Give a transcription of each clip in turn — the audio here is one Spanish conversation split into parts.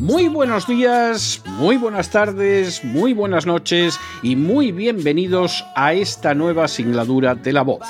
Muy buenos días, muy buenas tardes, muy buenas noches y muy bienvenidos a esta nueva singladura de la voz.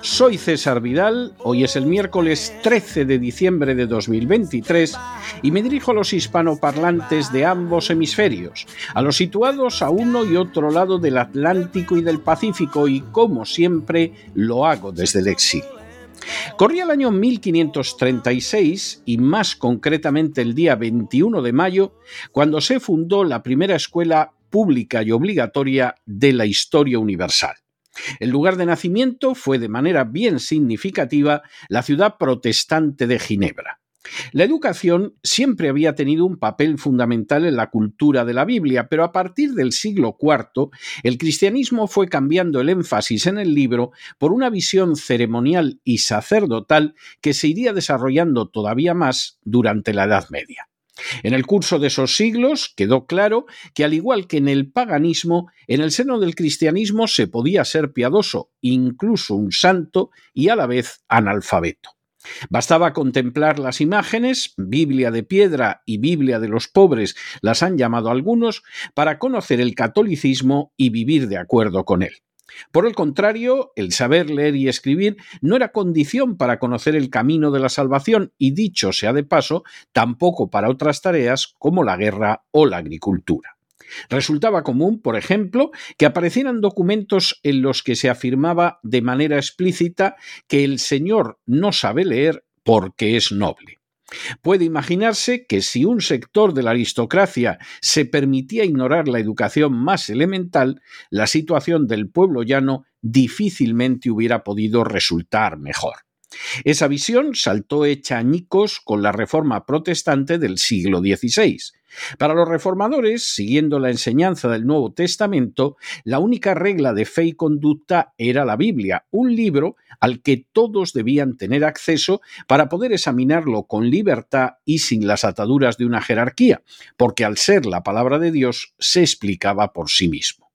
Soy César Vidal, hoy es el miércoles 13 de diciembre de 2023 y me dirijo a los hispanoparlantes de ambos hemisferios, a los situados a uno y otro lado del Atlántico y del Pacífico y como siempre lo hago desde el. Corría el año 1536 y más concretamente el día 21 de mayo, cuando se fundó la primera escuela pública y obligatoria de la historia universal. El lugar de nacimiento fue de manera bien significativa la ciudad protestante de Ginebra. La educación siempre había tenido un papel fundamental en la cultura de la Biblia, pero a partir del siglo IV el cristianismo fue cambiando el énfasis en el libro por una visión ceremonial y sacerdotal que se iría desarrollando todavía más durante la Edad Media. En el curso de esos siglos quedó claro que, al igual que en el paganismo, en el seno del cristianismo se podía ser piadoso, incluso un santo, y a la vez analfabeto. Bastaba contemplar las imágenes, Biblia de piedra y Biblia de los pobres las han llamado algunos, para conocer el catolicismo y vivir de acuerdo con él. Por el contrario, el saber leer y escribir no era condición para conocer el camino de la salvación y dicho sea de paso, tampoco para otras tareas como la guerra o la agricultura. Resultaba común, por ejemplo, que aparecieran documentos en los que se afirmaba de manera explícita que el Señor no sabe leer porque es noble. Puede imaginarse que si un sector de la aristocracia se permitía ignorar la educación más elemental, la situación del pueblo llano difícilmente hubiera podido resultar mejor. Esa visión saltó hecha añicos con la reforma protestante del siglo XVI. Para los reformadores, siguiendo la enseñanza del Nuevo Testamento, la única regla de fe y conducta era la Biblia, un libro al que todos debían tener acceso para poder examinarlo con libertad y sin las ataduras de una jerarquía, porque al ser la palabra de Dios se explicaba por sí mismo.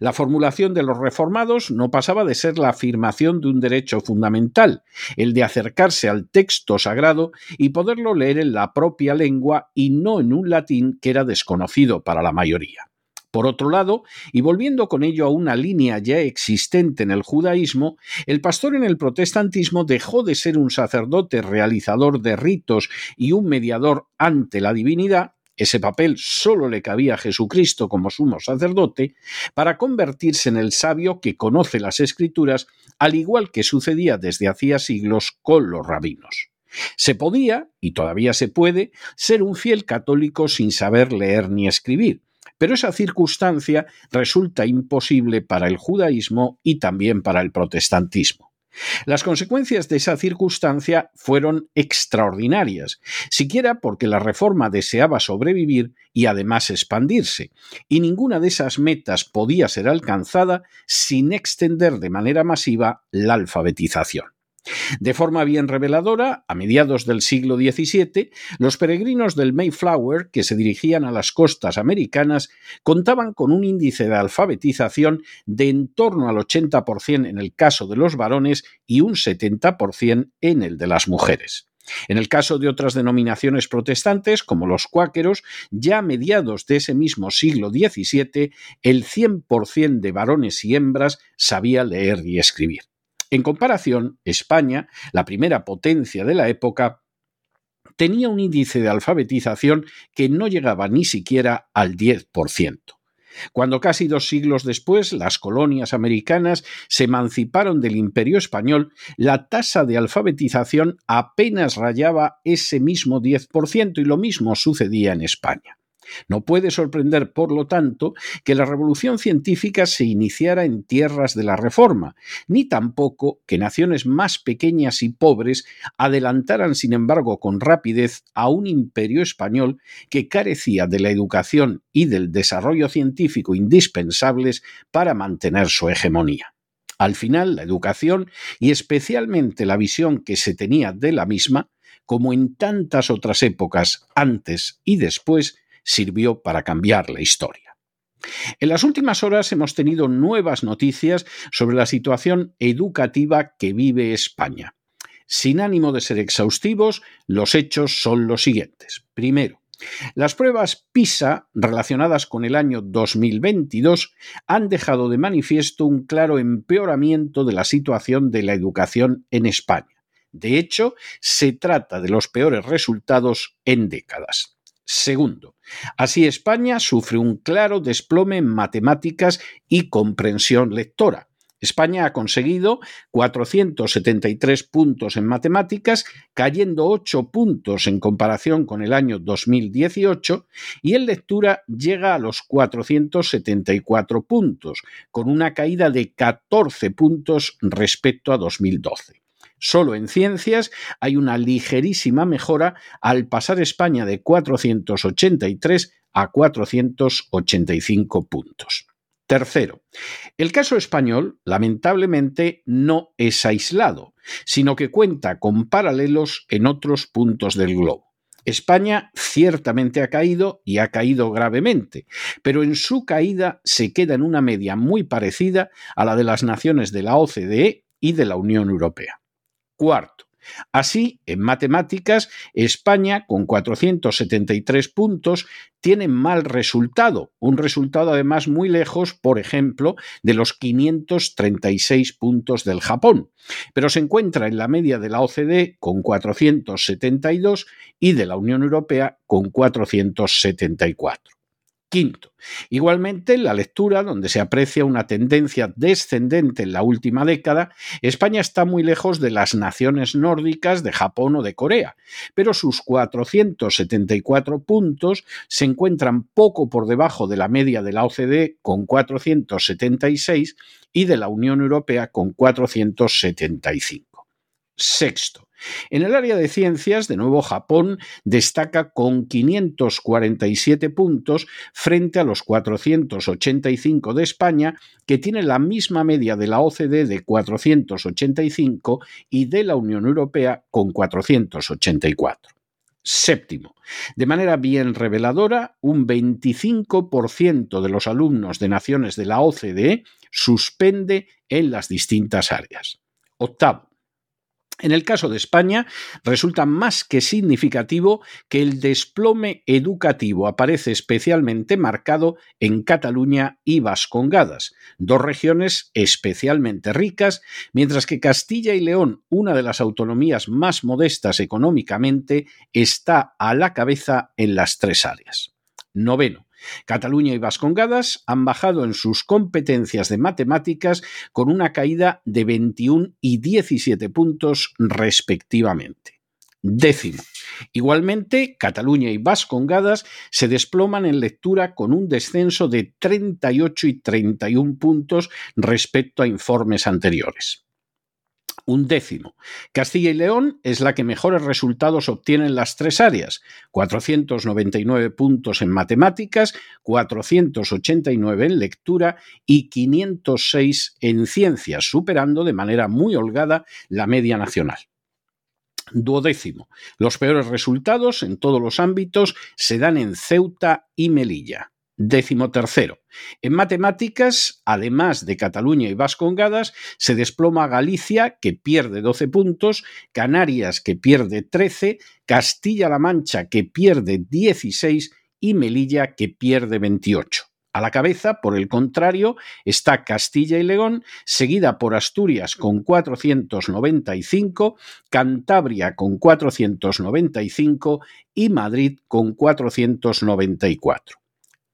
La formulación de los reformados no pasaba de ser la afirmación de un derecho fundamental, el de acercarse al texto sagrado y poderlo leer en la propia lengua y no en un latín que era desconocido para la mayoría. Por otro lado, y volviendo con ello a una línea ya existente en el judaísmo, el pastor en el protestantismo dejó de ser un sacerdote realizador de ritos y un mediador ante la divinidad ese papel solo le cabía a Jesucristo como sumo sacerdote, para convertirse en el sabio que conoce las escrituras, al igual que sucedía desde hacía siglos con los rabinos. Se podía, y todavía se puede, ser un fiel católico sin saber leer ni escribir, pero esa circunstancia resulta imposible para el judaísmo y también para el protestantismo. Las consecuencias de esa circunstancia fueron extraordinarias, siquiera porque la reforma deseaba sobrevivir y además expandirse, y ninguna de esas metas podía ser alcanzada sin extender de manera masiva la alfabetización. De forma bien reveladora, a mediados del siglo XVII, los peregrinos del Mayflower que se dirigían a las costas americanas contaban con un índice de alfabetización de en torno al 80% en el caso de los varones y un 70% en el de las mujeres. En el caso de otras denominaciones protestantes, como los cuáqueros, ya a mediados de ese mismo siglo XVII, el 100% de varones y hembras sabía leer y escribir. En comparación, España, la primera potencia de la época, tenía un índice de alfabetización que no llegaba ni siquiera al 10%. Cuando casi dos siglos después las colonias americanas se emanciparon del imperio español, la tasa de alfabetización apenas rayaba ese mismo 10% y lo mismo sucedía en España. No puede sorprender, por lo tanto, que la revolución científica se iniciara en tierras de la Reforma, ni tampoco que naciones más pequeñas y pobres adelantaran, sin embargo, con rapidez a un imperio español que carecía de la educación y del desarrollo científico indispensables para mantener su hegemonía. Al final, la educación, y especialmente la visión que se tenía de la misma, como en tantas otras épocas antes y después, sirvió para cambiar la historia. En las últimas horas hemos tenido nuevas noticias sobre la situación educativa que vive España. Sin ánimo de ser exhaustivos, los hechos son los siguientes. Primero, las pruebas PISA relacionadas con el año 2022 han dejado de manifiesto un claro empeoramiento de la situación de la educación en España. De hecho, se trata de los peores resultados en décadas. Segundo, así España sufre un claro desplome en matemáticas y comprensión lectora. España ha conseguido 473 puntos en matemáticas, cayendo 8 puntos en comparación con el año 2018, y en lectura llega a los 474 puntos, con una caída de 14 puntos respecto a 2012. Solo en ciencias hay una ligerísima mejora al pasar España de 483 a 485 puntos. Tercero, el caso español, lamentablemente, no es aislado, sino que cuenta con paralelos en otros puntos del globo. España ciertamente ha caído y ha caído gravemente, pero en su caída se queda en una media muy parecida a la de las naciones de la OCDE y de la Unión Europea. Cuarto, Así, en matemáticas, España, con 473 puntos, tiene mal resultado, un resultado además muy lejos, por ejemplo, de los 536 puntos del Japón, pero se encuentra en la media de la OCDE con 472 y de la Unión Europea con 474. Quinto, igualmente en la lectura, donde se aprecia una tendencia descendente en la última década, España está muy lejos de las naciones nórdicas de Japón o de Corea, pero sus 474 puntos se encuentran poco por debajo de la media de la OCDE con 476 y de la Unión Europea con 475. Sexto, en el área de ciencias, de nuevo Japón destaca con 547 puntos frente a los 485 de España, que tiene la misma media de la OCDE de 485 y de la Unión Europea con 484. Séptimo, de manera bien reveladora, un 25% de los alumnos de naciones de la OCDE suspende en las distintas áreas. Octavo, en el caso de España, resulta más que significativo que el desplome educativo aparece especialmente marcado en Cataluña y Vascongadas, dos regiones especialmente ricas, mientras que Castilla y León, una de las autonomías más modestas económicamente, está a la cabeza en las tres áreas. Noveno. Cataluña y Vascongadas han bajado en sus competencias de matemáticas con una caída de 21 y 17 puntos respectivamente. Décimo. Igualmente, Cataluña y Vascongadas se desploman en lectura con un descenso de 38 y 31 puntos respecto a informes anteriores un décimo. Castilla y León es la que mejores resultados obtiene en las tres áreas, 499 puntos en matemáticas, 489 en lectura y 506 en ciencias, superando de manera muy holgada la media nacional. Duodécimo. Los peores resultados en todos los ámbitos se dan en Ceuta y Melilla. Décimo tercero. En matemáticas, además de Cataluña y Vascongadas, se desploma Galicia, que pierde 12 puntos, Canarias, que pierde 13, Castilla-La Mancha, que pierde 16 y Melilla, que pierde 28. A la cabeza, por el contrario, está Castilla y León, seguida por Asturias con 495, Cantabria con 495 y Madrid con 494.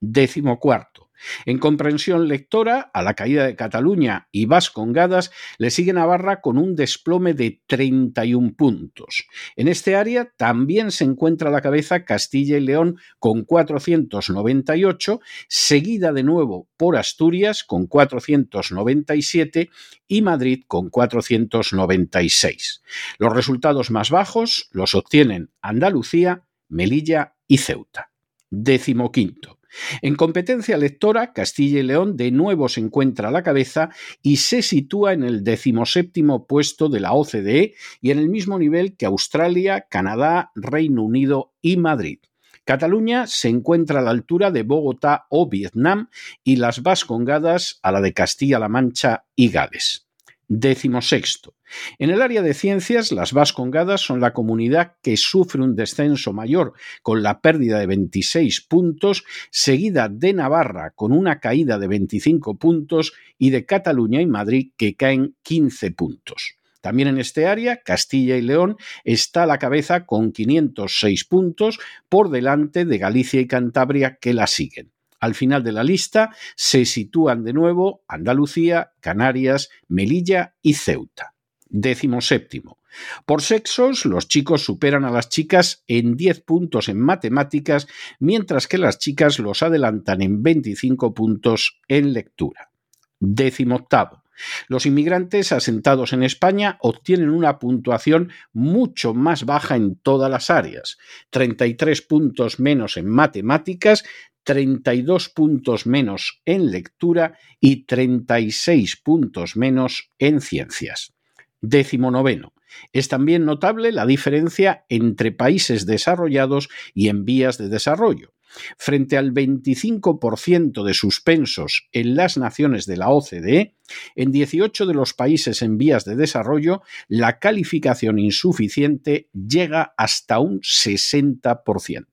Décimo cuarto. En comprensión lectora, a la caída de Cataluña y Vascongadas le sigue Navarra con un desplome de 31 puntos. En este área también se encuentra a la cabeza Castilla y León con 498, seguida de nuevo por Asturias con 497 y Madrid con 496. Los resultados más bajos los obtienen Andalucía, Melilla y Ceuta. Décimo quinto. En competencia lectora, Castilla y León de nuevo se encuentra a la cabeza y se sitúa en el decimoséptimo puesto de la OCDE y en el mismo nivel que Australia, Canadá, Reino Unido y Madrid. Cataluña se encuentra a la altura de Bogotá o Vietnam y las Vascongadas a la de Castilla-La Mancha y Gales. Décimo sexto. En el área de ciencias, las Vascongadas son la comunidad que sufre un descenso mayor, con la pérdida de 26 puntos, seguida de Navarra, con una caída de 25 puntos, y de Cataluña y Madrid, que caen 15 puntos. También en este área, Castilla y León está a la cabeza con 506 puntos, por delante de Galicia y Cantabria, que la siguen. Al final de la lista se sitúan de nuevo Andalucía, Canarias, Melilla y Ceuta. Décimo séptimo. Por sexos, los chicos superan a las chicas en 10 puntos en matemáticas, mientras que las chicas los adelantan en 25 puntos en lectura. Décimo octavo. Los inmigrantes asentados en España obtienen una puntuación mucho más baja en todas las áreas, 33 puntos menos en matemáticas, 32 puntos menos en lectura y 36 puntos menos en ciencias. Décimo noveno. Es también notable la diferencia entre países desarrollados y en vías de desarrollo. Frente al 25% de suspensos en las naciones de la OCDE, en 18 de los países en vías de desarrollo, la calificación insuficiente llega hasta un 60%.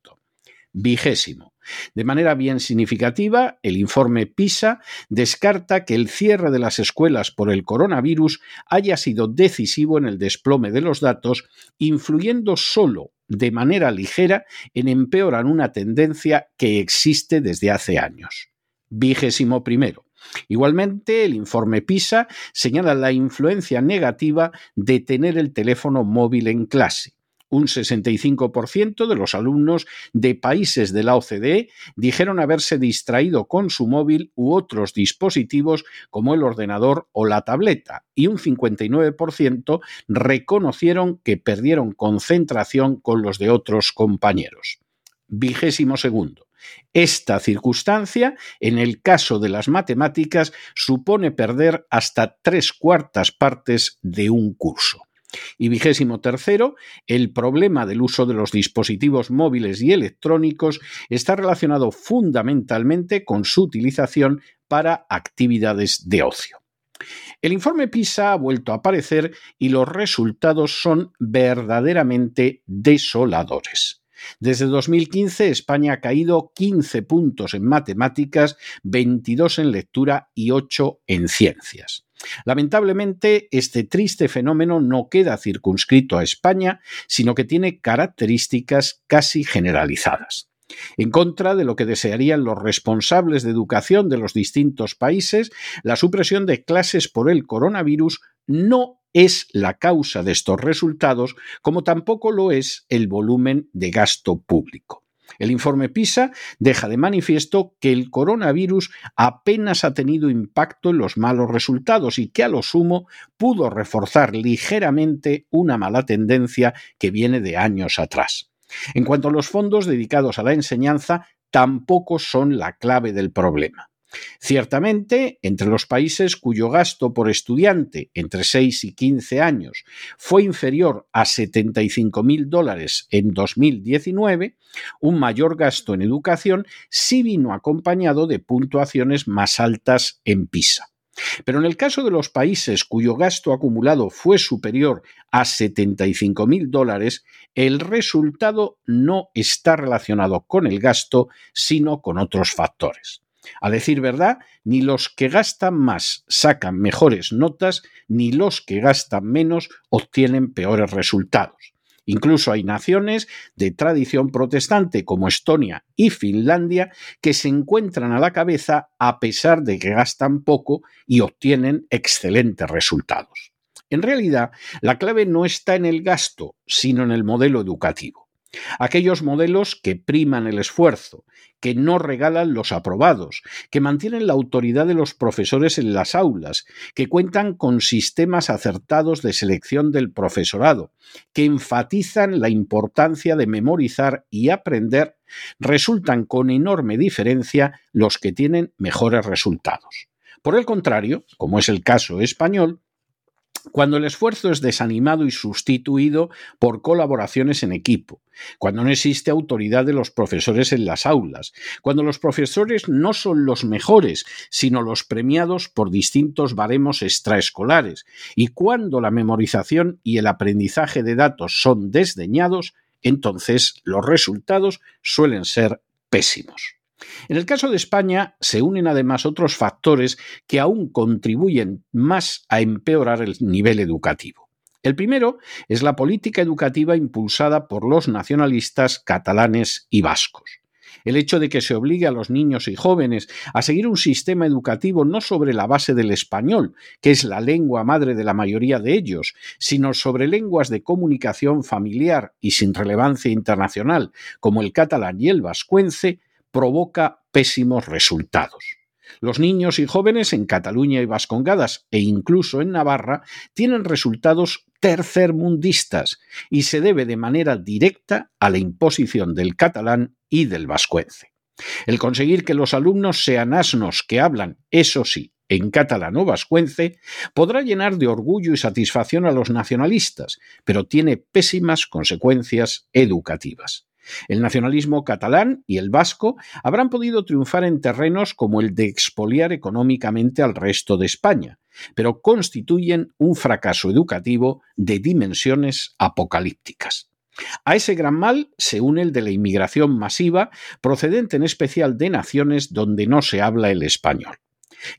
Vigésimo. De manera bien significativa, el informe PISA descarta que el cierre de las escuelas por el coronavirus haya sido decisivo en el desplome de los datos, influyendo solo de manera ligera en empeorar una tendencia que existe desde hace años. Vigésimo primero. Igualmente, el informe PISA señala la influencia negativa de tener el teléfono móvil en clase un 65% de los alumnos de países de la OCDE dijeron haberse distraído con su móvil u otros dispositivos como el ordenador o la tableta y un 59% reconocieron que perdieron concentración con los de otros compañeros. Vigésimo segundo. Esta circunstancia, en el caso de las matemáticas, supone perder hasta tres cuartas partes de un curso. Y vigésimo tercero, el problema del uso de los dispositivos móviles y electrónicos está relacionado fundamentalmente con su utilización para actividades de ocio. El informe PISA ha vuelto a aparecer y los resultados son verdaderamente desoladores. Desde 2015 España ha caído 15 puntos en matemáticas, 22 en lectura y 8 en ciencias. Lamentablemente, este triste fenómeno no queda circunscrito a España, sino que tiene características casi generalizadas. En contra de lo que desearían los responsables de educación de los distintos países, la supresión de clases por el coronavirus no es la causa de estos resultados, como tampoco lo es el volumen de gasto público. El informe PISA deja de manifiesto que el coronavirus apenas ha tenido impacto en los malos resultados y que a lo sumo pudo reforzar ligeramente una mala tendencia que viene de años atrás. En cuanto a los fondos dedicados a la enseñanza, tampoco son la clave del problema. Ciertamente, entre los países cuyo gasto por estudiante entre 6 y 15 años fue inferior a 75.000 dólares en 2019, un mayor gasto en educación sí vino acompañado de puntuaciones más altas en PISA. Pero en el caso de los países cuyo gasto acumulado fue superior a 75.000 dólares, el resultado no está relacionado con el gasto, sino con otros factores. A decir verdad, ni los que gastan más sacan mejores notas, ni los que gastan menos obtienen peores resultados. Incluso hay naciones de tradición protestante como Estonia y Finlandia que se encuentran a la cabeza a pesar de que gastan poco y obtienen excelentes resultados. En realidad, la clave no está en el gasto, sino en el modelo educativo. Aquellos modelos que priman el esfuerzo, que no regalan los aprobados, que mantienen la autoridad de los profesores en las aulas, que cuentan con sistemas acertados de selección del profesorado, que enfatizan la importancia de memorizar y aprender, resultan con enorme diferencia los que tienen mejores resultados. Por el contrario, como es el caso español, cuando el esfuerzo es desanimado y sustituido por colaboraciones en equipo, cuando no existe autoridad de los profesores en las aulas, cuando los profesores no son los mejores, sino los premiados por distintos baremos extraescolares, y cuando la memorización y el aprendizaje de datos son desdeñados, entonces los resultados suelen ser pésimos. En el caso de España se unen además otros factores que aún contribuyen más a empeorar el nivel educativo. El primero es la política educativa impulsada por los nacionalistas catalanes y vascos. El hecho de que se obligue a los niños y jóvenes a seguir un sistema educativo no sobre la base del español, que es la lengua madre de la mayoría de ellos, sino sobre lenguas de comunicación familiar y sin relevancia internacional, como el catalán y el vascuence, provoca pésimos resultados. Los niños y jóvenes en Cataluña y Vascongadas e incluso en Navarra tienen resultados tercermundistas y se debe de manera directa a la imposición del catalán y del vascuence. El conseguir que los alumnos sean asnos que hablan, eso sí, en catalán o vascuence, podrá llenar de orgullo y satisfacción a los nacionalistas, pero tiene pésimas consecuencias educativas. El nacionalismo catalán y el vasco habrán podido triunfar en terrenos como el de expoliar económicamente al resto de España, pero constituyen un fracaso educativo de dimensiones apocalípticas. A ese gran mal se une el de la inmigración masiva, procedente en especial de naciones donde no se habla el español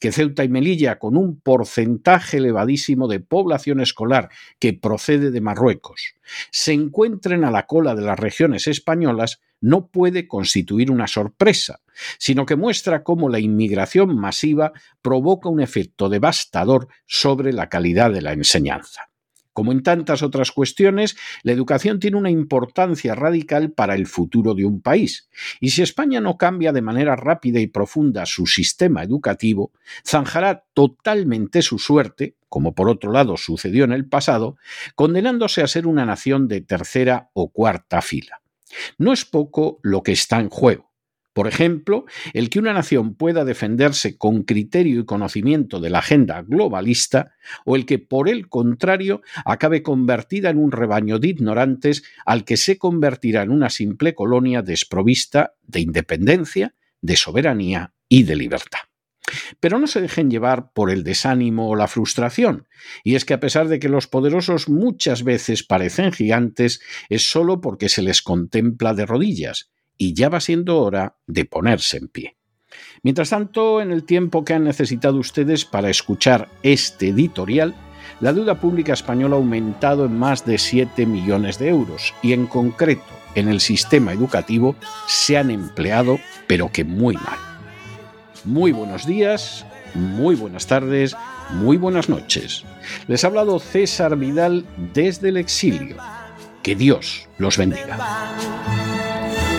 que Ceuta y Melilla, con un porcentaje elevadísimo de población escolar que procede de Marruecos, se encuentren a la cola de las regiones españolas, no puede constituir una sorpresa, sino que muestra cómo la inmigración masiva provoca un efecto devastador sobre la calidad de la enseñanza. Como en tantas otras cuestiones, la educación tiene una importancia radical para el futuro de un país, y si España no cambia de manera rápida y profunda su sistema educativo, zanjará totalmente su suerte, como por otro lado sucedió en el pasado, condenándose a ser una nación de tercera o cuarta fila. No es poco lo que está en juego. Por ejemplo, el que una nación pueda defenderse con criterio y conocimiento de la agenda globalista, o el que, por el contrario, acabe convertida en un rebaño de ignorantes al que se convertirá en una simple colonia desprovista de independencia, de soberanía y de libertad. Pero no se dejen llevar por el desánimo o la frustración, y es que a pesar de que los poderosos muchas veces parecen gigantes, es solo porque se les contempla de rodillas, y ya va siendo hora de ponerse en pie. Mientras tanto, en el tiempo que han necesitado ustedes para escuchar este editorial, la deuda pública española ha aumentado en más de 7 millones de euros y en concreto en el sistema educativo se han empleado, pero que muy mal. Muy buenos días, muy buenas tardes, muy buenas noches. Les ha hablado César Vidal desde el exilio. Que Dios los bendiga.